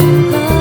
Oh.